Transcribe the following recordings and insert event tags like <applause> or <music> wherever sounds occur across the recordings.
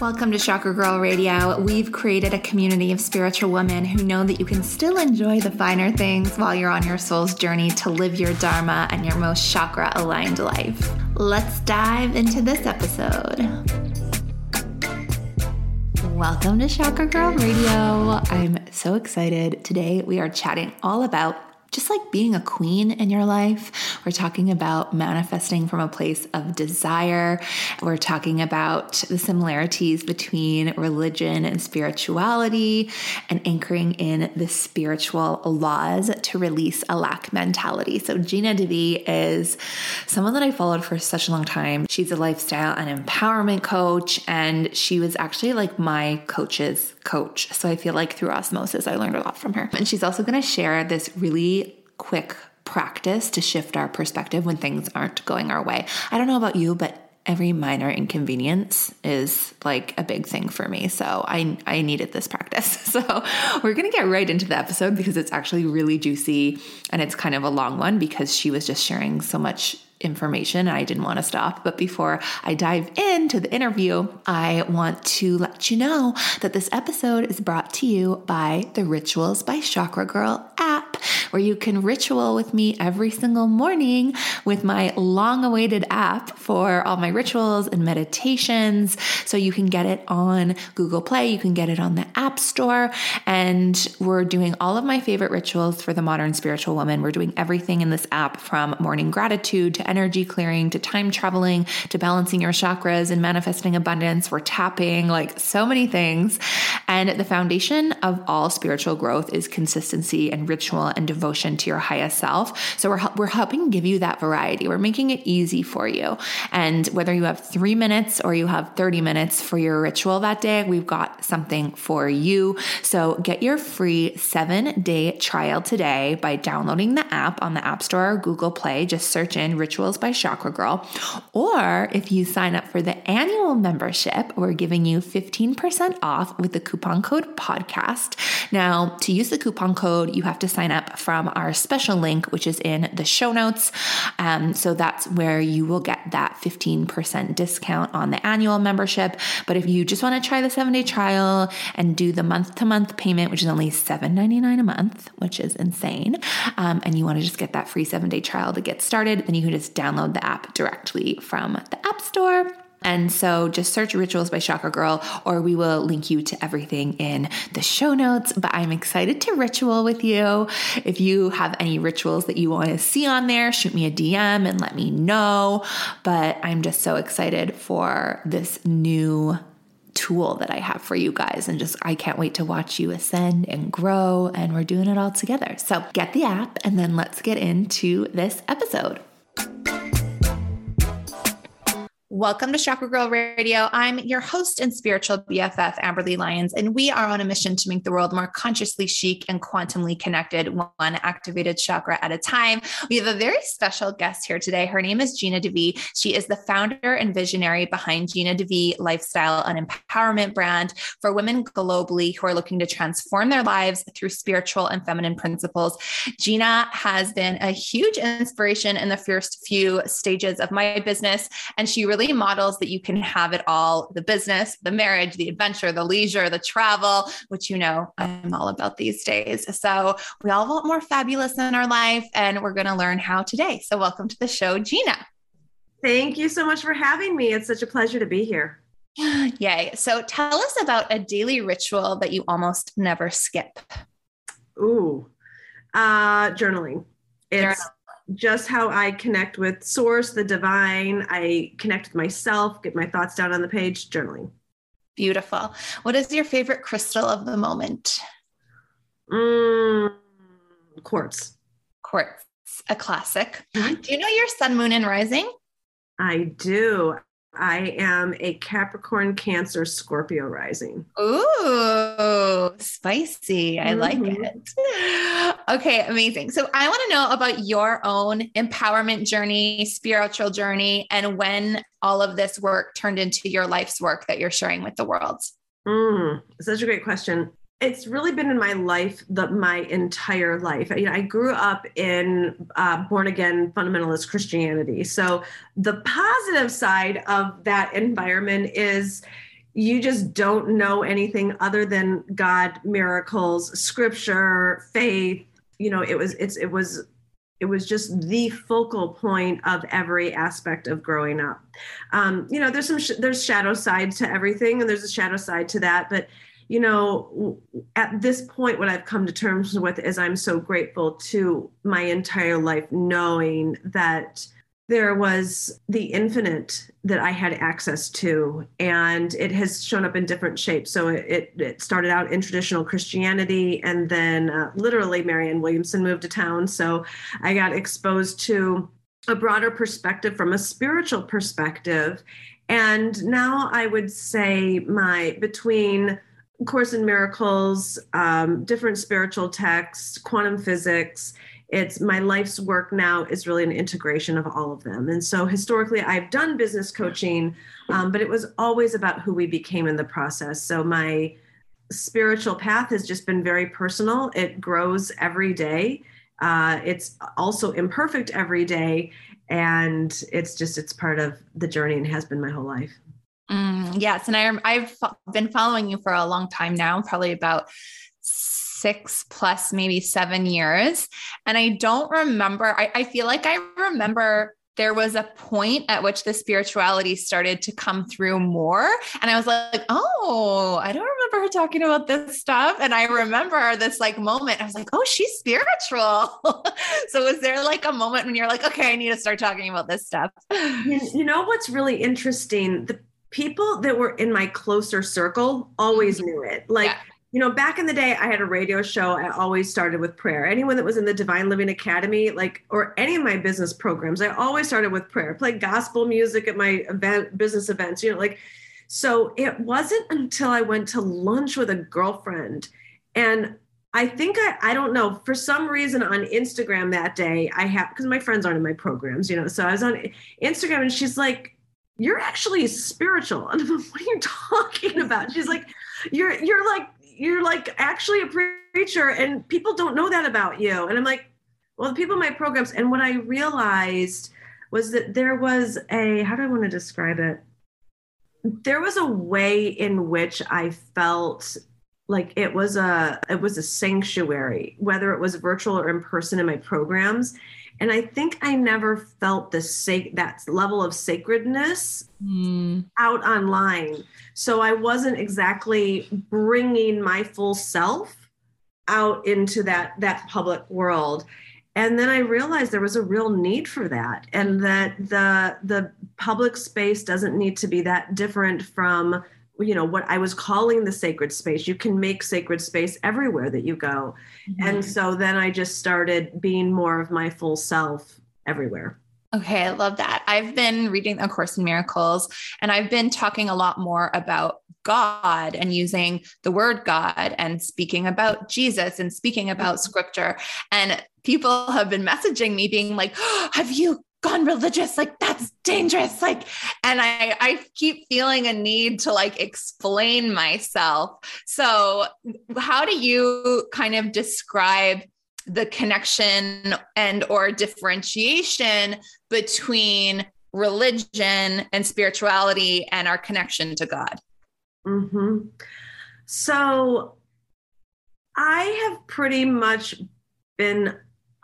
Welcome to Chakra Girl Radio. We've created a community of spiritual women who know that you can still enjoy the finer things while you're on your soul's journey to live your Dharma and your most chakra aligned life. Let's dive into this episode. Welcome to Chakra Girl Radio. I'm so excited. Today we are chatting all about just like being a queen in your life. We're talking about manifesting from a place of desire. We're talking about the similarities between religion and spirituality and anchoring in the spiritual laws to release a lack mentality. So, Gina DeVee is someone that I followed for such a long time. She's a lifestyle and empowerment coach, and she was actually like my coach's coach. So, I feel like through osmosis, I learned a lot from her. And she's also going to share this really quick practice to shift our perspective when things aren't going our way. I don't know about you, but every minor inconvenience is like a big thing for me. So I I needed this practice. <laughs> So we're going to get right into the episode because it's actually really juicy and it's kind of a long one because she was just sharing so much information I didn't want to stop. But before I dive into the interview, I want to let you know that this episode is brought to you by the Rituals by Chakra Girl app, where you can ritual with me every single morning with my long awaited app for all my rituals and meditations. So you can get it on Google Play, you can get it on the App Store. And we're doing all of my favorite rituals for the modern spiritual woman. We're doing everything in this app from morning gratitude to energy clearing to time traveling to balancing your chakras and manifesting abundance. We're tapping like so many things. And the foundation of all spiritual growth is consistency and ritual and devotion to your highest self. So we're, we're helping give you that variety. We're making it easy for you. And whether you have three minutes or you have 30 minutes for your ritual that day, we've got something for you. So get your free seven day trial today by downloading the app on the App Store or Google Play. Just search in Rituals by Chakra Girl. Or if you sign up for the annual membership, we're giving you 15% off with the coupon code podcast. Now, to use the coupon code, you have to sign up from our special link, which is in the show notes. Um, so that's where you will get that 15% discount on the annual membership. But if you just want to try the seven day trial and do the month to month payment, which is only $7.99 a month, which is insane, um, and you want to just get that free seven day trial to get started, then you can just just download the app directly from the App Store. And so just search Rituals by Chakra Girl, or we will link you to everything in the show notes. But I'm excited to ritual with you. If you have any rituals that you want to see on there, shoot me a DM and let me know. But I'm just so excited for this new tool that I have for you guys. And just, I can't wait to watch you ascend and grow. And we're doing it all together. So get the app and then let's get into this episode. Welcome to Chakra Girl Radio. I'm your host and spiritual BFF, Amberly Lyons, and we are on a mission to make the world more consciously chic and quantumly connected, one activated chakra at a time. We have a very special guest here today. Her name is Gina DeVee. She is the founder and visionary behind Gina DeVee Lifestyle and Empowerment brand for women globally who are looking to transform their lives through spiritual and feminine principles. Gina has been a huge inspiration in the first few stages of my business, and she really really models that you can have it all the business, the marriage, the adventure, the leisure, the travel, which you know I'm all about these days. So we all want more fabulous in our life, and we're going to learn how today. So, welcome to the show, Gina. Thank you so much for having me. It's such a pleasure to be here. <sighs> Yay. So, tell us about a daily ritual that you almost never skip. Ooh, uh, journaling. It's just how I connect with source, the divine. I connect with myself, get my thoughts down on the page, journaling. Beautiful. What is your favorite crystal of the moment? Mm, quartz. Quartz, a classic. Do you know your sun, moon, and rising? I do. I am a Capricorn, Cancer, Scorpio rising. Ooh, spicy. I mm-hmm. like it. Okay, amazing. So I want to know about your own empowerment journey, spiritual journey, and when all of this work turned into your life's work that you're sharing with the world. Mm, such a great question it's really been in my life the my entire life you know i grew up in uh, born again fundamentalist christianity so the positive side of that environment is you just don't know anything other than God, miracles, scripture, faith. You know, it was it's it was it was just the focal point of every aspect of growing up. Um, you know, there's some sh- there's shadow side to everything, and there's a shadow side to that. But you know, at this point, what I've come to terms with is I'm so grateful to my entire life knowing that there was the infinite that I had access to, and it has shown up in different shapes. So it, it started out in traditional Christianity, and then uh, literally Marianne Williamson moved to town. So I got exposed to a broader perspective from a spiritual perspective. And now I would say my between Course in Miracles, um, different spiritual texts, quantum physics, it's my life's work now is really an integration of all of them. And so historically i've done business coaching um, but it was always about who we became in the process. So my spiritual path has just been very personal. It grows every day. Uh, it's also imperfect every day and it's just it's part of the journey and has been my whole life mm, yes and I, i've been following you for a long time now probably about six plus maybe seven years. And I don't remember, I, I feel like I remember there was a point at which the spirituality started to come through more. And I was like, oh, I don't remember her talking about this stuff. And I remember this like moment. I was like, oh, she's spiritual. <laughs> so was there like a moment when you're like, okay, I need to start talking about this stuff? You, you know what's really interesting? The people that were in my closer circle always mm-hmm. knew it. Like yeah you know, back in the day, I had a radio show. I always started with prayer. Anyone that was in the Divine Living Academy, like, or any of my business programs, I always started with prayer. Played gospel music at my event, business events, you know, like, so it wasn't until I went to lunch with a girlfriend and I think I, I don't know, for some reason on Instagram that day, I have, because my friends aren't in my programs, you know, so I was on Instagram and she's like, you're actually spiritual. <laughs> And I'm like, what are you talking <laughs> about? She's like, you're, you're like you're like actually a preacher and people don't know that about you. And I'm like, well, the people in my programs. And what I realized was that there was a, how do I want to describe it? There was a way in which I felt like it was a it was a sanctuary whether it was virtual or in person in my programs and i think i never felt the sac- that level of sacredness mm. out online so i wasn't exactly bringing my full self out into that that public world and then i realized there was a real need for that and that the the public space doesn't need to be that different from you know what i was calling the sacred space you can make sacred space everywhere that you go mm-hmm. and so then i just started being more of my full self everywhere Okay, I love that. I've been reading A Course in Miracles and I've been talking a lot more about God and using the word God and speaking about Jesus and speaking about mm-hmm. scripture. And people have been messaging me being like, oh, <gasps> Have you gone religious like that's dangerous like and i i keep feeling a need to like explain myself so how do you kind of describe the connection and or differentiation between religion and spirituality and our connection to god mm-hmm. so i have pretty much been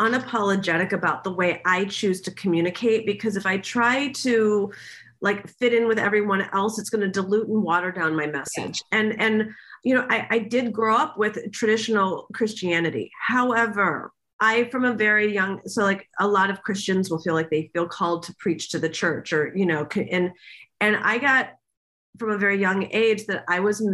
unapologetic about the way I choose to communicate because if I try to like fit in with everyone else, it's going to dilute and water down my message. Yeah. And and you know, I, I did grow up with traditional Christianity. However, I from a very young so like a lot of Christians will feel like they feel called to preach to the church or you know and and I got from a very young age that I was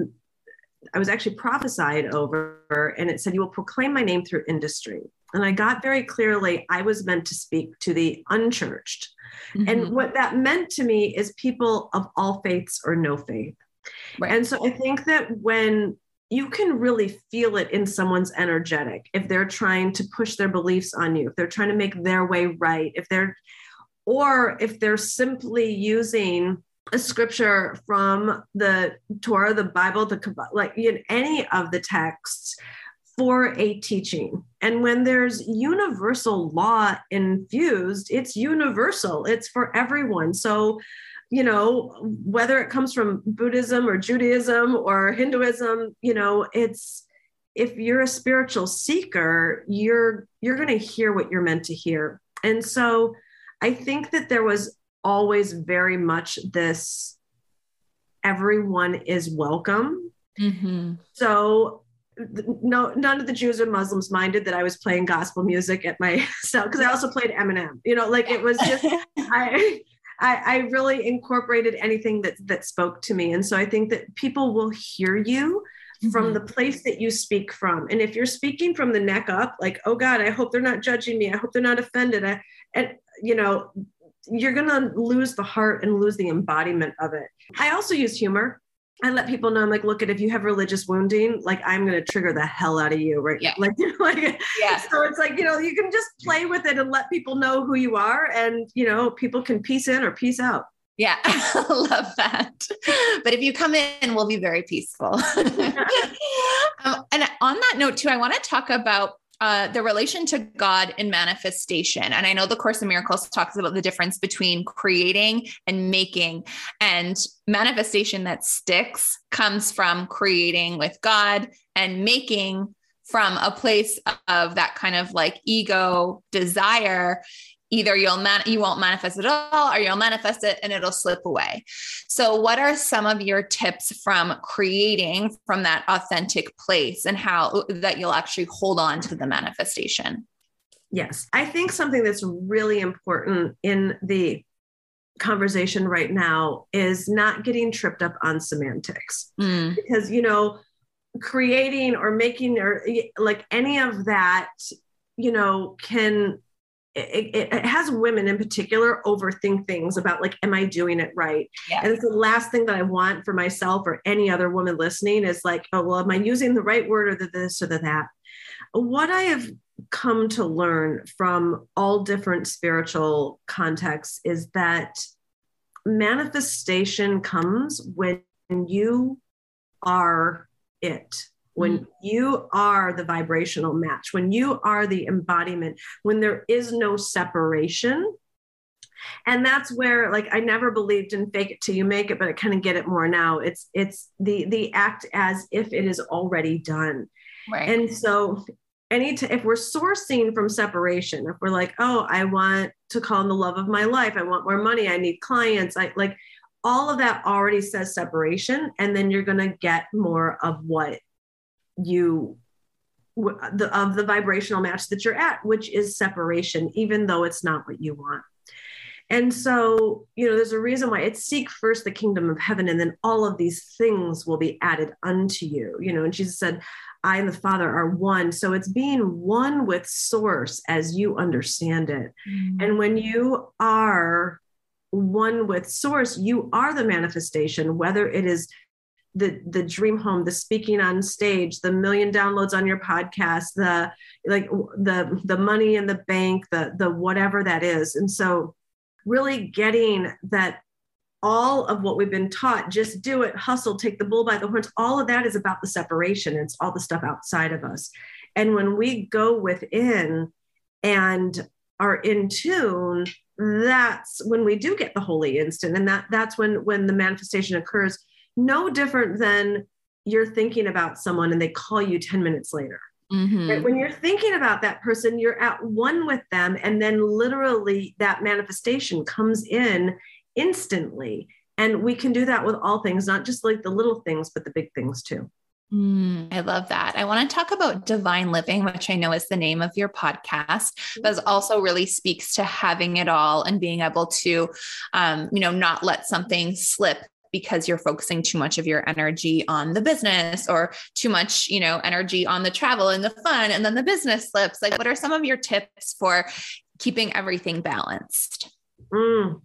I was actually prophesied over and it said you will proclaim my name through industry and I got very clearly I was meant to speak to the unchurched. Mm-hmm. And what that meant to me is people of all faiths or no faith. Right. And so I think that when you can really feel it in someone's energetic, if they're trying to push their beliefs on you, if they're trying to make their way right, if they're, or if they're simply using a scripture from the Torah, the Bible, the like you know, any of the texts for a teaching. And when there's universal law infused, it's universal, it's for everyone. So, you know, whether it comes from Buddhism or Judaism or Hinduism, you know, it's if you're a spiritual seeker, you're you're going to hear what you're meant to hear. And so I think that there was always very much this everyone is welcome. Mm-hmm. So no none of the Jews or Muslims minded that I was playing gospel music at my <laughs> cell because I also played Eminem. You know, like it was just <laughs> I, I I really incorporated anything that that spoke to me. And so I think that people will hear you mm-hmm. from the place that you speak from. And if you're speaking from the neck up, like, oh God, I hope they're not judging me. I hope they're not offended. I, and you know, you're gonna lose the heart and lose the embodiment of it. I also use humor. I let people know I'm like, look at if you have religious wounding, like I'm gonna trigger the hell out of you, right? Yeah. Like, <laughs> like yeah. So it's like, you know, you can just play with it and let people know who you are and you know, people can piece in or piece out. Yeah, <laughs> I love that. But if you come in, we'll be very peaceful. <laughs> um, and on that note, too, I want to talk about uh, the relation to God in manifestation. And I know the Course in Miracles talks about the difference between creating and making. And manifestation that sticks comes from creating with God and making from a place of that kind of like ego desire either you'll man- you won't manifest it at all or you'll manifest it and it'll slip away. So what are some of your tips from creating from that authentic place and how that you'll actually hold on to the manifestation? Yes. I think something that's really important in the conversation right now is not getting tripped up on semantics. Mm. because you know creating or making or like any of that you know can it, it, has women in particular overthink things about like am i doing it right? Yes. and it's the last thing that i want for myself or any other woman listening is like oh well am i using the right word or the this or the that? What i have come to learn from all different spiritual contexts is that manifestation comes when you are it when mm. you are the vibrational match, when you are the embodiment, when there is no separation. And that's where like I never believed in fake it till you make it, but I kind of get it more now. It's it's the the act as if it is already done. Right. And so any t- if we're sourcing from separation, if we're like, oh, I want to call in the love of my life, I want more money, I need clients, I like all of that already says separation and then you're going to get more of what you the, of the vibrational match that you're at, which is separation, even though it's not what you want. And so, you know, there's a reason why it's seek first the kingdom of heaven, and then all of these things will be added unto you. You know, and Jesus said, I and the Father are one. So it's being one with source as you understand it. Mm-hmm. And when you are one with source, you are the manifestation, whether it is the the dream home the speaking on stage the million downloads on your podcast the like the the money in the bank the the whatever that is. And so really getting that all of what we've been taught just do it hustle take the bull by the horns all of that is about the separation. It's all the stuff outside of us. And when we go within and are in tune that's when we do get the holy instant. And that that's when when the manifestation occurs no different than you're thinking about someone and they call you 10 minutes later. Mm-hmm. Right? When you're thinking about that person, you're at one with them, and then literally that manifestation comes in instantly. And we can do that with all things, not just like the little things, but the big things too. Mm, I love that. I want to talk about divine living, which I know is the name of your podcast, but also really speaks to having it all and being able to, um, you know, not let something slip because you're focusing too much of your energy on the business or too much, you know, energy on the travel and the fun and then the business slips. Like what are some of your tips for keeping everything balanced? Mm.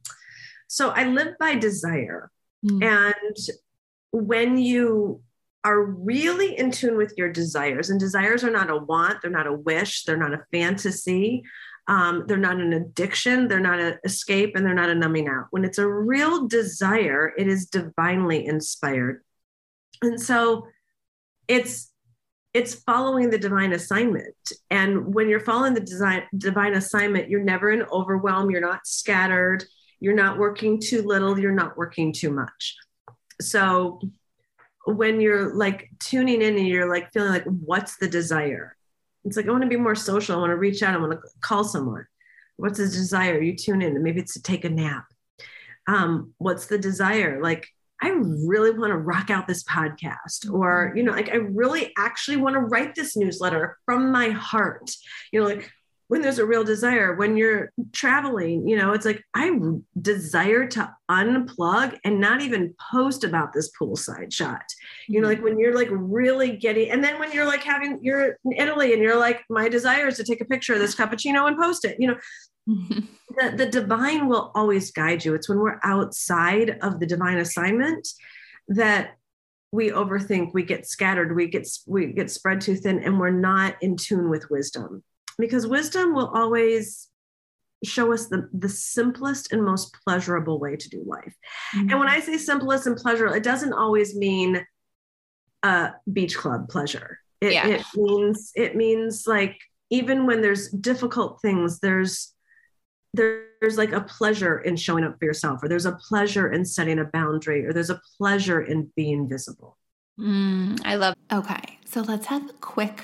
So I live by desire. Mm. And when you are really in tune with your desires, and desires are not a want, they're not a wish, they're not a fantasy. Um, they're not an addiction, they're not an escape, and they're not a numbing out. When it's a real desire, it is divinely inspired. And so it's it's following the divine assignment. And when you're following the design, divine assignment, you're never in overwhelm, you're not scattered, you're not working too little, you're not working too much. So when you're like tuning in and you're like feeling like, what's the desire? It's like, I want to be more social. I want to reach out. I want to call someone. What's the desire? You tune in maybe it's to take a nap. Um, what's the desire? Like, I really want to rock out this podcast, or, you know, like I really actually want to write this newsletter from my heart. You know, like when there's a real desire when you're traveling you know it's like i desire to unplug and not even post about this poolside shot. You know mm-hmm. like when you're like really getting and then when you're like having you're in italy and you're like my desire is to take a picture of this cappuccino and post it you know. Mm-hmm. The, the divine will always guide you. It's when we're outside of the divine assignment that we overthink we get scattered we get we get spread too thin and we're not in tune with wisdom because wisdom will always show us the, the simplest and most pleasurable way to do life. Mm-hmm. And when I say simplest and pleasurable, it doesn't always mean a beach club pleasure. It, yeah. it means it means like even when there's difficult things, there's there's like a pleasure in showing up for yourself, or there's a pleasure in setting a boundary, or there's a pleasure in being visible. Mm, I love. Okay, so let's have a quick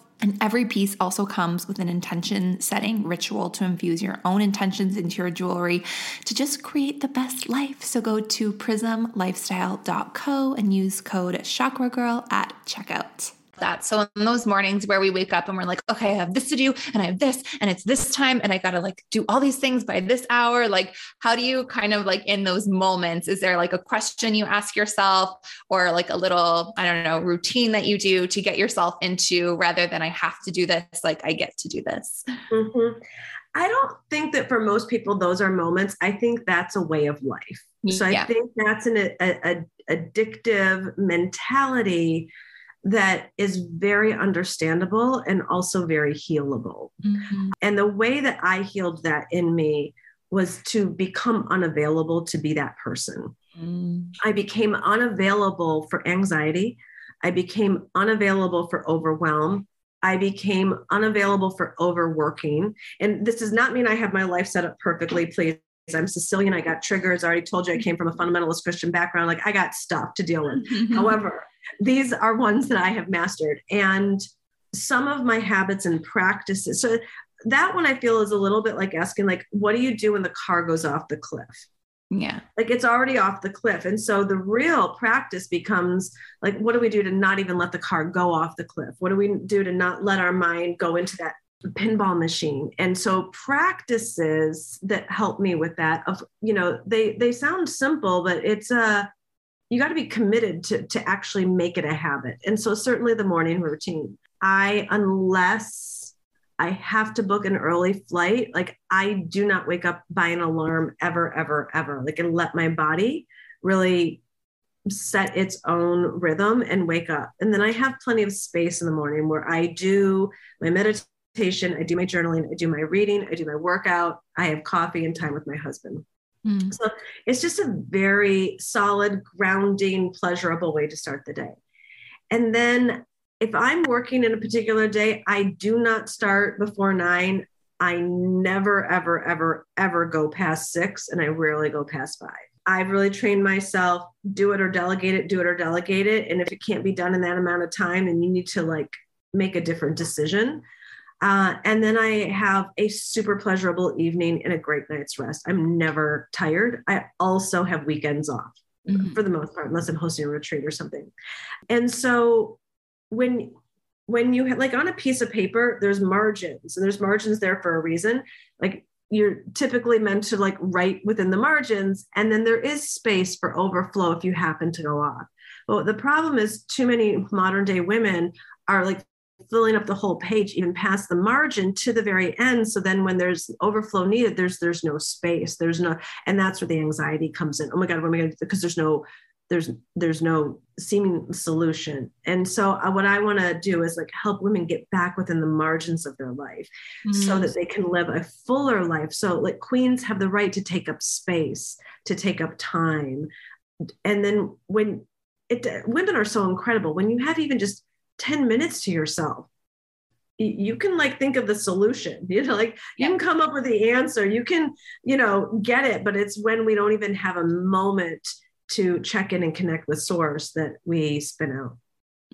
and every piece also comes with an intention setting ritual to infuse your own intentions into your jewelry to just create the best life. So go to prismlifestyle.co and use code Chakra Girl at checkout that. So in those mornings where we wake up and we're like, okay, I have this to do and I have this and it's this time and I got to like do all these things by this hour. Like, how do you kind of like in those moments, is there like a question you ask yourself or like a little, I don't know, routine that you do to get yourself into rather than I have to do this, like I get to do this? Mm-hmm. I don't think that for most people, those are moments. I think that's a way of life. So yeah. I think that's an a, a, addictive mentality that is very understandable and also very healable. Mm-hmm. And the way that I healed that in me was to become unavailable to be that person. Mm. I became unavailable for anxiety. I became unavailable for overwhelm. I became unavailable for overworking. And this does not mean I have my life set up perfectly, please. I'm Sicilian. I got triggers. I already told you I came from a fundamentalist Christian background. Like I got stuff to deal with. <laughs> However, these are ones that I have mastered. And some of my habits and practices. So that one I feel is a little bit like asking, like, what do you do when the car goes off the cliff? Yeah. Like it's already off the cliff. And so the real practice becomes like, what do we do to not even let the car go off the cliff? What do we do to not let our mind go into that pinball machine? And so practices that help me with that of, you know, they they sound simple, but it's a you got to be committed to, to actually make it a habit. And so, certainly the morning routine, I, unless I have to book an early flight, like I do not wake up by an alarm ever, ever, ever. Like, and let my body really set its own rhythm and wake up. And then I have plenty of space in the morning where I do my meditation meditation, I do my journaling, I do my reading, I do my workout, I have coffee and time with my husband. Mm. So it's just a very solid, grounding, pleasurable way to start the day. And then if I'm working in a particular day, I do not start before nine. I never, ever, ever, ever go past six, and I rarely go past five. I've really trained myself do it or delegate it, do it or delegate it. And if it can't be done in that amount of time, then you need to like make a different decision. Uh, and then I have a super pleasurable evening and a great night's rest. I'm never tired. I also have weekends off mm-hmm. for the most part, unless I'm hosting a retreat or something. And so when when you have like on a piece of paper, there's margins and there's margins there for a reason. Like you're typically meant to like write within the margins, and then there is space for overflow if you happen to go off. But the problem is too many modern day women are like filling up the whole page even past the margin to the very end. So then when there's overflow needed there's there's no space there's no and that's where the anxiety comes in. Oh my god what am i going to do? Because there's no there's there's no seeming solution. And so uh, what i want to do is like help women get back within the margins of their life mm-hmm. so that they can live a fuller life. So like queens have the right to take up space to take up time. And then when it women are so incredible. When you have even just 10 minutes to yourself. You can like think of the solution <laughs> you know like you can come up with the answer. You can you know get it but it's when we don't even have a moment to check in and connect with source that we spin out.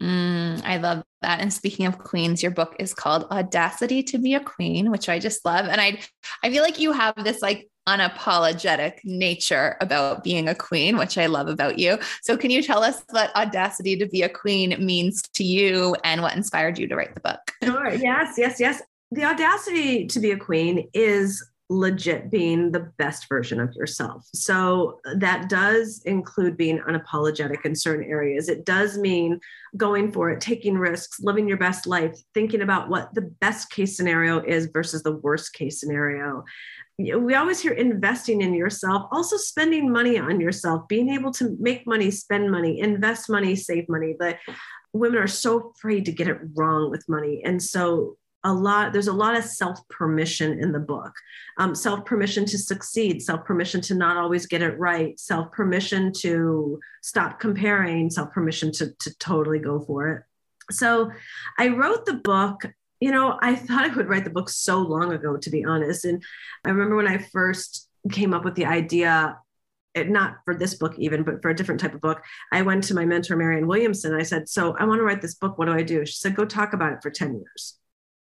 Mm, I love that. And speaking of queens, your book is called Audacity to be a Queen, which I just love. And I I feel like you have this like unapologetic nature about being a queen, which I love about you. So, can you tell us what audacity to be a queen means to you and what inspired you to write the book? Sure. Yes, yes, yes. The audacity to be a queen is legit being the best version of yourself. So that does include being unapologetic in certain areas. It does mean going for it, taking risks, living your best life, thinking about what the best case scenario is versus the worst case scenario we always hear investing in yourself, also spending money on yourself, being able to make money, spend money, invest money, save money. But women are so afraid to get it wrong with money. And so a lot there's a lot of self permission in the book um, self permission to succeed self permission to not always get it right self permission to stop comparing self permission to, to totally go for it so i wrote the book you know, I <laughs> thought I would write the book so long ago, to be honest. And I remember when I first came up with the idea, it, not for this book even, but for a different type of book, I went to my mentor, Marianne Williamson. I said, So I want to write this book. What do I do? She said, Go talk about it for 10 years.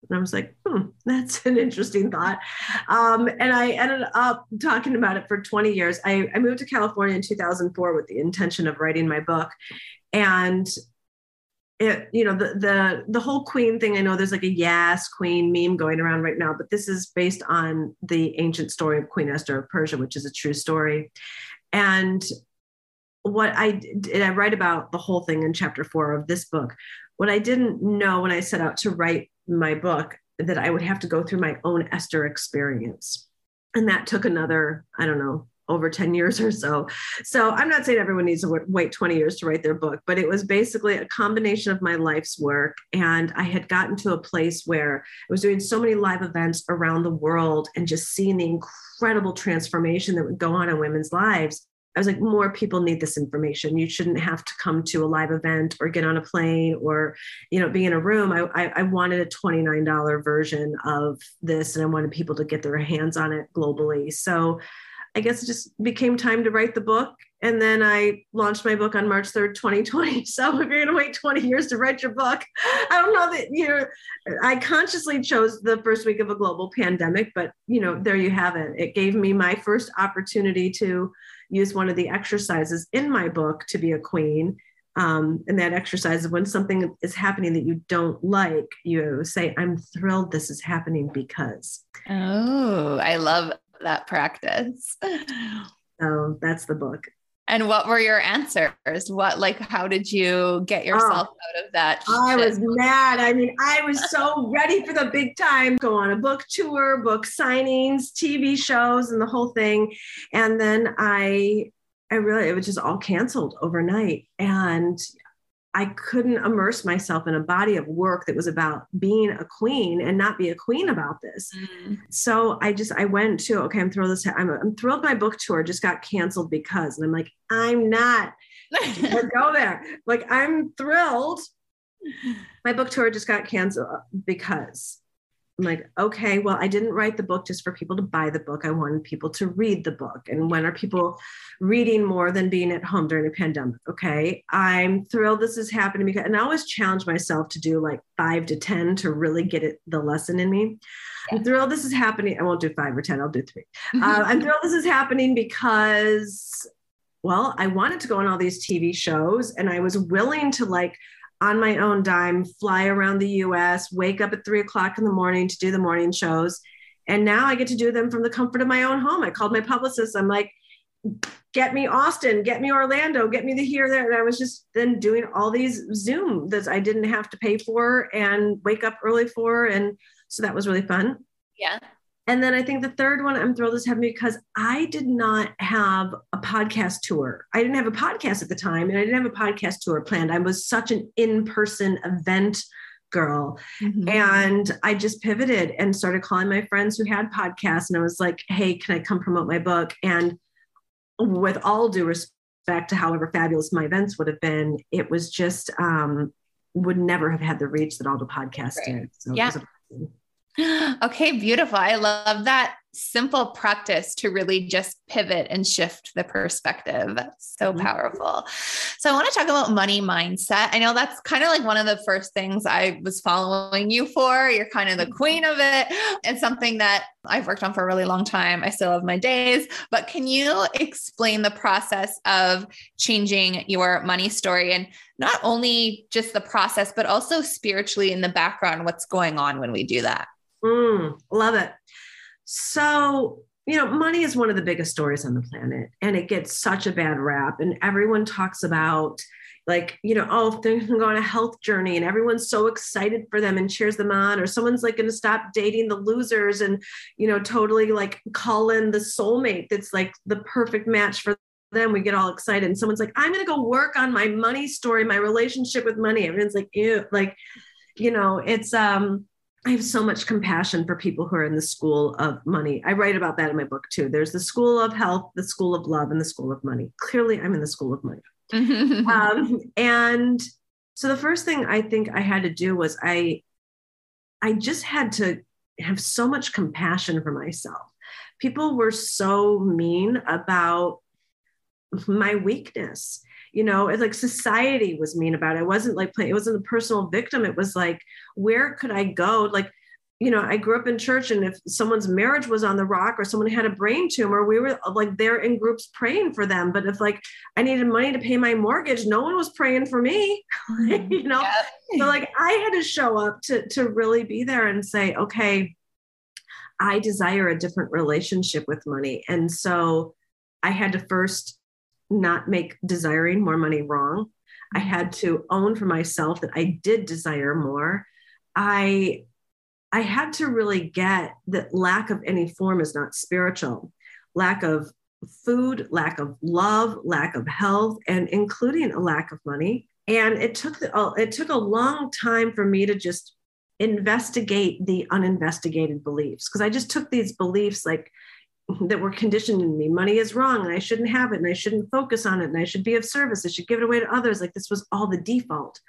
And I was like, hmm, <laughs> that's an interesting thought. Um, and I ended up talking about it for 20 years. I, I moved to California in 2004 with the intention of writing my book. And it, you know the the the whole queen thing i know there's like a yes queen meme going around right now but this is based on the ancient story of queen esther of persia which is a true story and what i did i write about the whole thing in chapter four of this book what i didn't know when i set out to write my book that i would have to go through my own esther experience and that took another i don't know over 10 years or so. So I'm not saying everyone needs to wait 20 years to write their book, but it was basically a combination of my life's work. And I had gotten to a place where I was doing so many live events around the world and just seeing the incredible transformation that would go on in women's lives. I was like, more people need this information. You shouldn't have to come to a live event or get on a plane or, you know, be in a room. I, I, I wanted a $29 version of this and I wanted people to get their hands on it globally. So I guess it just became time to write the book. And then I launched my book on March 3rd, 2020. <laughs> So if you're going to wait 20 years to write your book, I don't know that you're, I consciously chose the first week of a global pandemic, but you know, there you have it. It gave me my first opportunity to use one of the exercises in my book to be a queen. Um, and that exercise is when something is happening that you don't like, you say, I'm thrilled this is happening because. Oh, I love that practice. <laughs> So that's the book. And what were your answers? What, like, how did you get oh, yourself oh, out of that? I was mad. I mean, I was so ready for the big time, go on a book tour, book signings, TV shows, and the whole thing. And then I, I really, it was just all canceled overnight. And I couldn't immerse myself in a body of work that was about being a queen and not be a queen about this. Mm. So I just I went to okay, I'm thrilled this I'm, I'm thrilled my book tour just got canceled because and I'm like I'm not <laughs> go there. Like I'm thrilled. <laughs> My book tour just got canceled because I'm like, okay, well, I didn't write the book just for people to buy the book. I wanted people to read the book. And when are people reading more than being at home during a pandemic? Okay. I'm thrilled this is happening because, and I always challenge myself to do like five to 10 to really get it, the lesson in me. Yeah. I'm thrilled this is happening. I won't do five or 10, I'll do 3 <laughs> uh, I'm thrilled this is happening because, well, I wanted to go on all these TV shows and I was willing to like, on my own dime, fly around the US, wake up at three o'clock in the morning to do the morning shows. And now I get to do them from the comfort of my own home. I called my publicist. I'm like, get me Austin, get me Orlando, get me the here, there. And I was just then doing all these Zoom that I didn't have to pay for and wake up early for. And so that was really fun. Yeah. And then I think the third one I'm thrilled is having because I did not have a podcast tour. I didn't have a podcast at the time, and I didn't have a podcast tour planned. I was such an in-person event girl. Mm-hmm. And I just pivoted and started calling my friends who had podcasts. And I was like, hey, can I come promote my book? And with all due respect to however fabulous my events would have been, it was just um, would never have had the reach that all the podcasts right. did. So yeah. <gasps> Okay, beautiful. I love that simple practice to really just pivot and shift the perspective. That's so mm-hmm. powerful. So I want to talk about money mindset. I know that's kind of like one of the first things I was following you for. You're kind of the queen of it. It's something that I've worked on for a really long time. I still have my days, but can you explain the process of changing your money story and not only just the process, but also spiritually in the background, what's going on when we do that? Mm, love it. So, you know, money is one of the biggest stories on the planet, and it gets such a bad rap. And everyone talks about, like, you know, oh, they're going go on a health journey, and everyone's so excited for them and cheers them on, or someone's like going to stop dating the losers and, you know, totally like call in the soulmate that's like the perfect match for them we get all excited and someone's like i'm going to go work on my money story my relationship with money everyone's like ew like you know it's um I have so much compassion for people who are in the school of money. I write about that in my book too. There's the school of health, the school of love, and the school of money. Clearly, I'm in the school of money. <laughs> um, and so the first thing I think I had to do was I, I just had to have so much compassion for myself. People were so mean about my weakness you know it's like society was mean about it. it wasn't like it wasn't a personal victim it was like where could i go like you know i grew up in church and if someone's marriage was on the rock or someone had a brain tumor we were like there in groups praying for them but if like i needed money to pay my mortgage no one was praying for me mm-hmm. <laughs> you know yeah. so like i had to show up to to really be there and say okay i desire a different relationship with money and so i had to first not make desiring more money wrong. I mm-hmm. had to own for myself that I did desire more. I I had to really get that lack of any form is not spiritual. Lack of food, lack of love, lack of health, and including a lack of money. And it took the, it took a long time for me to just investigate the uninvestigated beliefs because I just took these beliefs like that were conditioned in me. Money is wrong and I shouldn't have it and I shouldn't focus on it and I should be of service. I should give it away to others. Like this was all the default.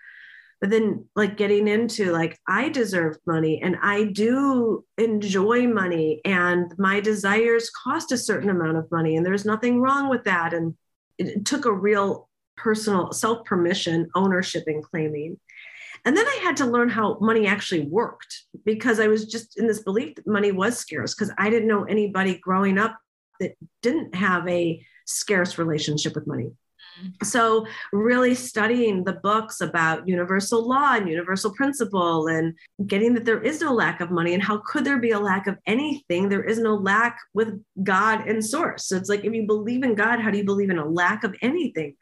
But then, like, getting into like, I deserve money and I do enjoy money and my desires cost a certain amount of money and there's nothing wrong with that. And it took a real personal self permission, ownership, and claiming. And then I had to learn how money actually worked because I was just in this belief that money was scarce because I didn't know anybody growing up that didn't have a scarce relationship with money. So, really studying the books about universal law and universal principle and getting that there is no lack of money and how could there be a lack of anything? There is no lack with God and source. So, it's like if you believe in God, how do you believe in a lack of anything?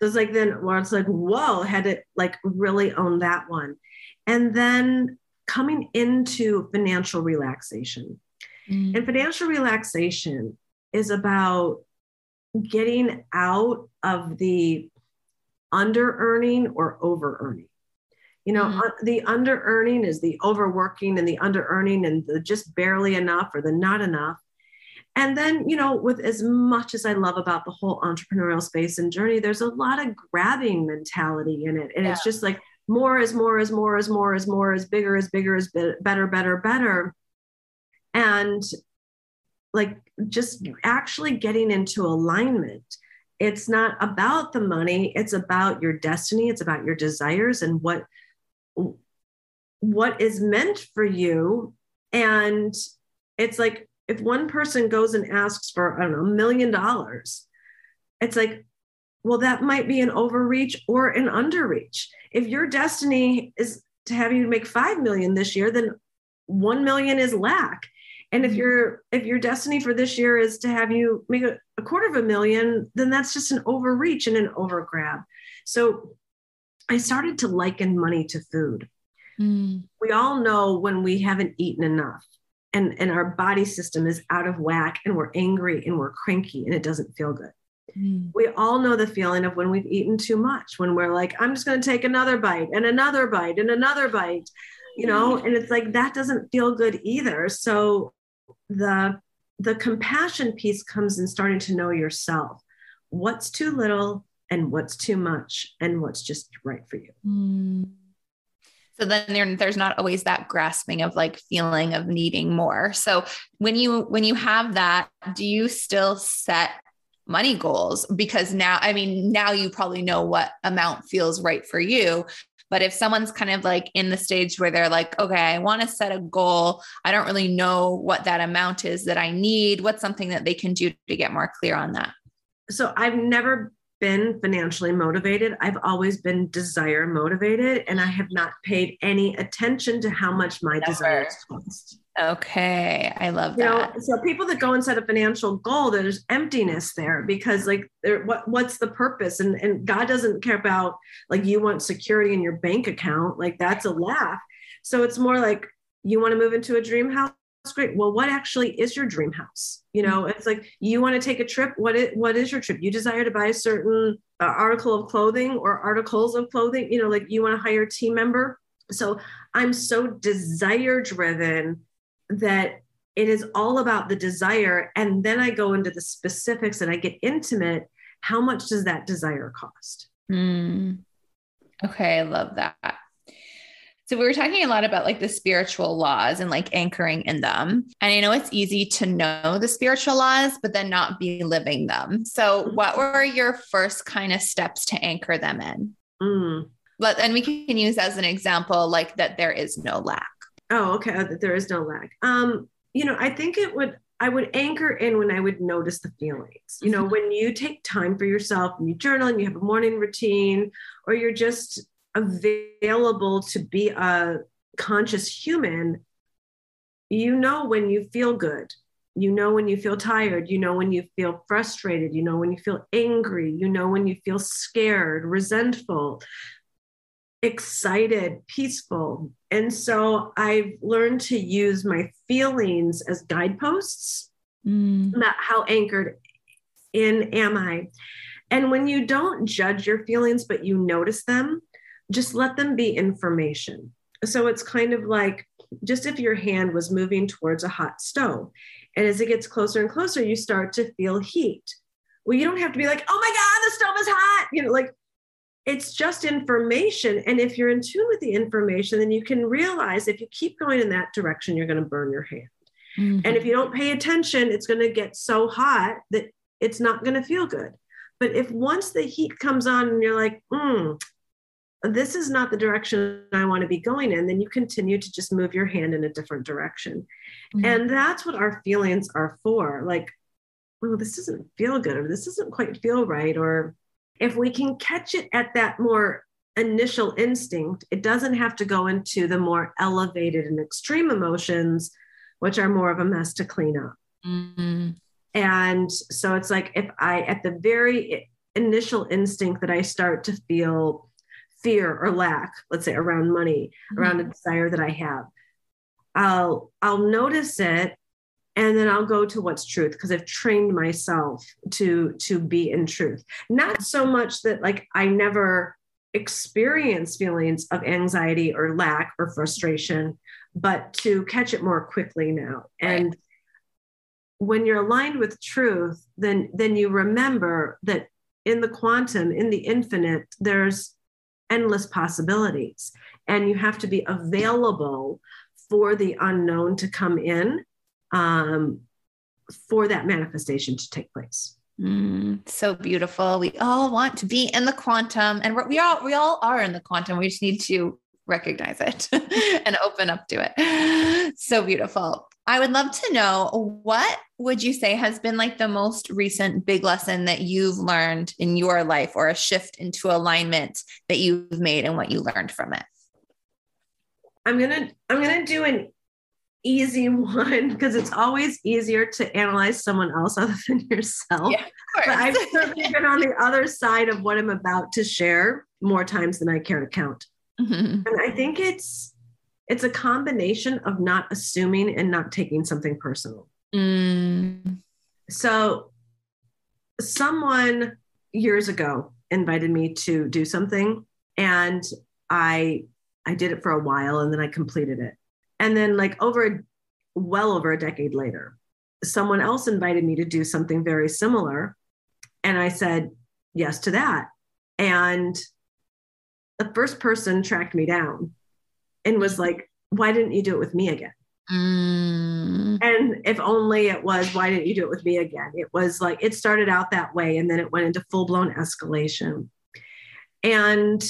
So, it's like then, it's like, whoa, had to like really own that one. And then coming into financial relaxation. Mm. And financial relaxation is about getting out of the under earning or over earning. You know, mm-hmm. the under earning is the overworking and the under earning and the just barely enough or the not enough. And then, you know, with as much as I love about the whole entrepreneurial space and journey, there's a lot of grabbing mentality in it. And yeah. it's just like more is more is more is more is more is bigger is bigger is better, better, better. And like just actually getting into alignment. It's not about the money, it's about your destiny, it's about your desires and what what is meant for you. And it's like if one person goes and asks for i don't know a million dollars it's like well that might be an overreach or an underreach. If your destiny is to have you make 5 million this year then 1 million is lack and if mm-hmm. your if your destiny for this year is to have you make a, a quarter of a million then that's just an overreach and an overgrab so i started to liken money to food mm. we all know when we haven't eaten enough and and our body system is out of whack and we're angry and we're cranky and it doesn't feel good mm. we all know the feeling of when we've eaten too much when we're like i'm just going to take another bite and another bite and another bite you know and it's like that doesn't feel good either so the the compassion piece comes in starting to know yourself what's too little and what's too much and what's just right for you mm. So then there, there's not always that grasping of like feeling of needing more. So when you when you have that, do you still set money goals? Because now, I mean, now you probably know what amount feels right for you. But if someone's kind of like in the stage where they're like, okay, I want to set a goal, I don't really know what that amount is that I need, what's something that they can do to get more clear on that? So I've never been financially motivated. I've always been desire motivated, and I have not paid any attention to how much my Never. desires cost. Okay, I love you that. Know, so people that go and set a financial goal, there's emptiness there because like there, what what's the purpose? And and God doesn't care about like you want security in your bank account, like that's a laugh. So it's more like you want to move into a dream house great. Well, what actually is your dream house? You know, it's like you want to take a trip. What is, what is your trip? You desire to buy a certain uh, article of clothing or articles of clothing. You know, like you want to hire a team member. So I'm so desire driven that it is all about the desire. And then I go into the specifics and I get intimate. How much does that desire cost? Mm. Okay, I love that. So we were talking a lot about like the spiritual laws and like anchoring in them. And I know it's easy to know the spiritual laws, but then not be living them. So what were your first kind of steps to anchor them in? Mm. But and we can use as an example like that there is no lack. Oh, okay. Uh, there is no lack. Um, you know, I think it would I would anchor in when I would notice the feelings. You know, mm-hmm. when you take time for yourself and you journal and you have a morning routine, or you're just available to be a conscious human, you know when you feel good. You know when you feel tired. You know when you feel frustrated. You know when you feel angry. You know when you feel scared, resentful, excited, peaceful. And so I've learned to use my feelings as guideposts. Mm. how anchored in am I? And when you don't judge your feelings, but you notice them, just let them be information. So it's kind of like just if your hand was moving towards a hot stove, and as it gets closer and closer, you start to feel heat. Well, you don't have to be like, oh my God, the stove is hot. You know, like it's just information. And if you're in tune with the information, then you can realize if you keep going in that direction, you're going to burn your hand. Mm-hmm. And if you don't pay attention, it's going to get so hot that it's not going to feel good. But if once the heat comes on and you're like, hmm, this is not the direction I want to be going in, then you continue to just move your hand in a different direction. Mm-hmm. And that's what our feelings are for. Like, well, this doesn't feel good, or this doesn't quite feel right. Or if we can catch it at that more initial instinct, it doesn't have to go into the more elevated and extreme emotions, which are more of a mess to clean up. Mm-hmm. And so it's like if I, at the very initial instinct that I start to feel fear or lack, let's say around money, mm-hmm. around a desire that I have. I'll I'll notice it and then I'll go to what's truth because I've trained myself to to be in truth. Not so much that like I never experience feelings of anxiety or lack or frustration, but to catch it more quickly now. And when you're aligned with truth, then then you remember that in the quantum, in the infinite, there's endless possibilities. And you have to be available for the unknown to come in um, for that manifestation to take place. Mm, so beautiful. We all want to be in the quantum, and we all we all are in the quantum. We just need to recognize it <laughs> and open up to it. So beautiful. I would love to know what would you say has been like the most recent big lesson that you've learned in your life or a shift into alignment that you've made and what you learned from it? I'm going to I'm going to do an easy <laughs> one because it's always easier to analyze someone else other <laughs> than yourself. Yeah, but I've <laughs> certainly been on the other side of what I'm about to share more times than I care to count. Mm-hmm. And I think it's it's a combination of not assuming and not taking something personal. Mm. So someone years ago invited me to do something and I I did it for a while and then I completed it. And then, like, over well over a decade later, someone else invited me to do something very similar. And I said yes to that. And the first person tracked me down and was like, Why didn't you do it with me again? Mm. And if only it was, why didn't you do it with me again? It was like, it started out that way and then it went into full blown escalation. And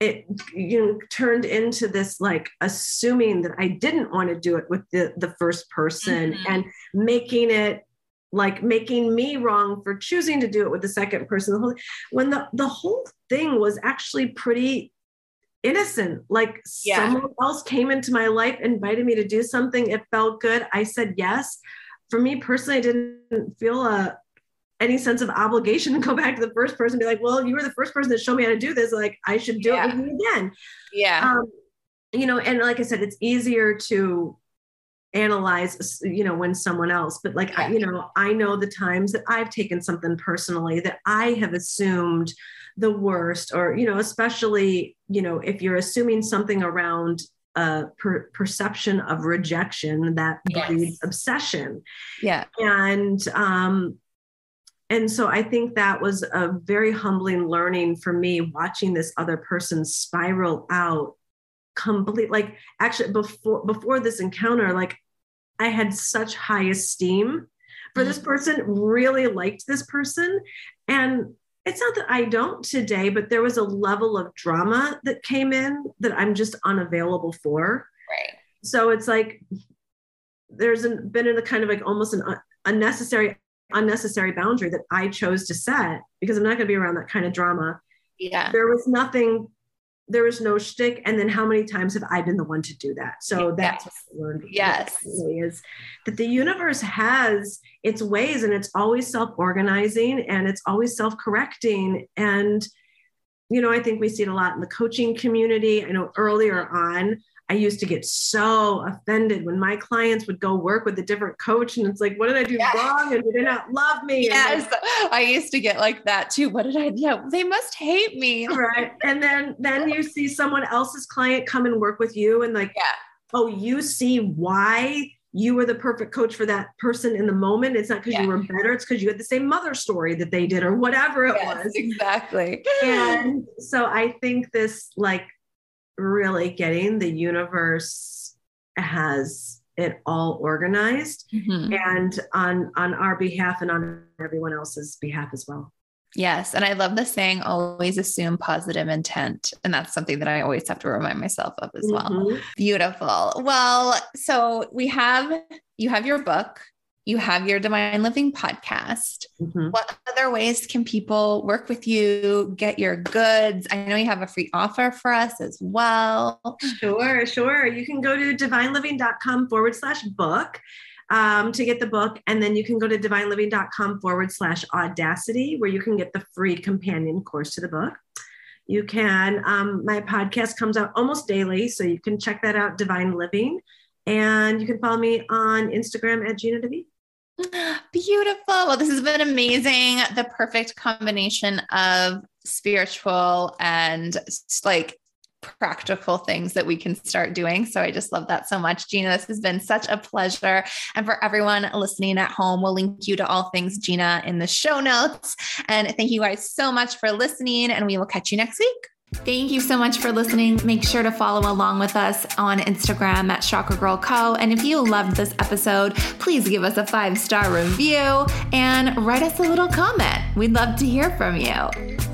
it you know turned into this like assuming that I didn't want to do it with the the first person mm-hmm. and making it like making me wrong for choosing to do it with the second person. The whole when the the whole thing was actually pretty innocent. Like yeah. someone else came into my life invited me to do something. It felt good. I said yes. For me personally i didn't feel a any sense of obligation to go back to the first person and be like, well, you were the first person that showed me how to do this. Like I should do yeah. it with you again. Yeah. Um, you know, and like I said, it's easier to analyze, you know, when someone else, but like, yeah. I, you know, I know the times that I've taken something personally that I have assumed the worst, or, you know, especially, you know, if you're assuming something around a per- perception of rejection that breeds yes. obsession. Yeah. And, um, and so i think that was a very humbling learning for me watching this other person spiral out complete like actually before before this encounter like i had such high esteem for this mm-hmm. person really liked this person. And it's not that i don't today but there was a level of drama that came in that i'm just unavailable for. Right. So it's like there's been a kind of like almost an unnecessary unnecessary boundary that I chose to set because I'm not going to be around that kind of drama. Yeah. There was nothing, there was no shtick. And then how many times have I been the one to do that? So that's yes. what I learned. Yes. Is that the universe has its ways and it's always self organizing and it's always self correcting. And, you know, I think we see it a lot in the coaching community. I know earlier on, I used to get so offended when my clients would go work with a different coach and it's like, what did I do yes. wrong? And did they not love me? Yes. Like, I used to get like that too. What did I, yeah, they must hate me. Right. And then, then you see someone else's client come and work with you and like, yeah. oh, you see why you were the perfect coach for that person in the moment. It's not because yeah. you were better. It's because you had the same mother story that they did or whatever it yes, was. Exactly. And so I think this like really getting the universe has it all organized mm-hmm. and on on our behalf and on everyone else's behalf as well yes and i love the saying always assume positive intent and that's something that i always have to remind myself of as mm-hmm. well beautiful well so we have you have your book you have your Divine Living podcast. Mm-hmm. What other ways can people work with you, get your goods? I know you have a free offer for us as well. Sure, sure. You can go to divineliving.com forward slash book. Um, to get the book. And then you can go to divineliving.com forward slash audacity, where you can get the free companion course to the book. You can, um, my podcast comes out almost daily, so you can check that out, Divine Living And you can follow me on Instagram at Gina DeVee. <gasps> Beautiful. Well, this has been amazing. The perfect combination of spiritual and like practical things that we can start doing. So I just love that so much. Gina, this has been such a pleasure. And for everyone listening at home, we'll link you to all things Gina in the show notes. And thank you guys so much for listening, and we will catch you next week. Thank you so much for listening. Make sure to follow along with us on Instagram at Chakra Girl Co. And if you loved this episode, please give us a five star review and write us a little comment. We'd love to hear from you.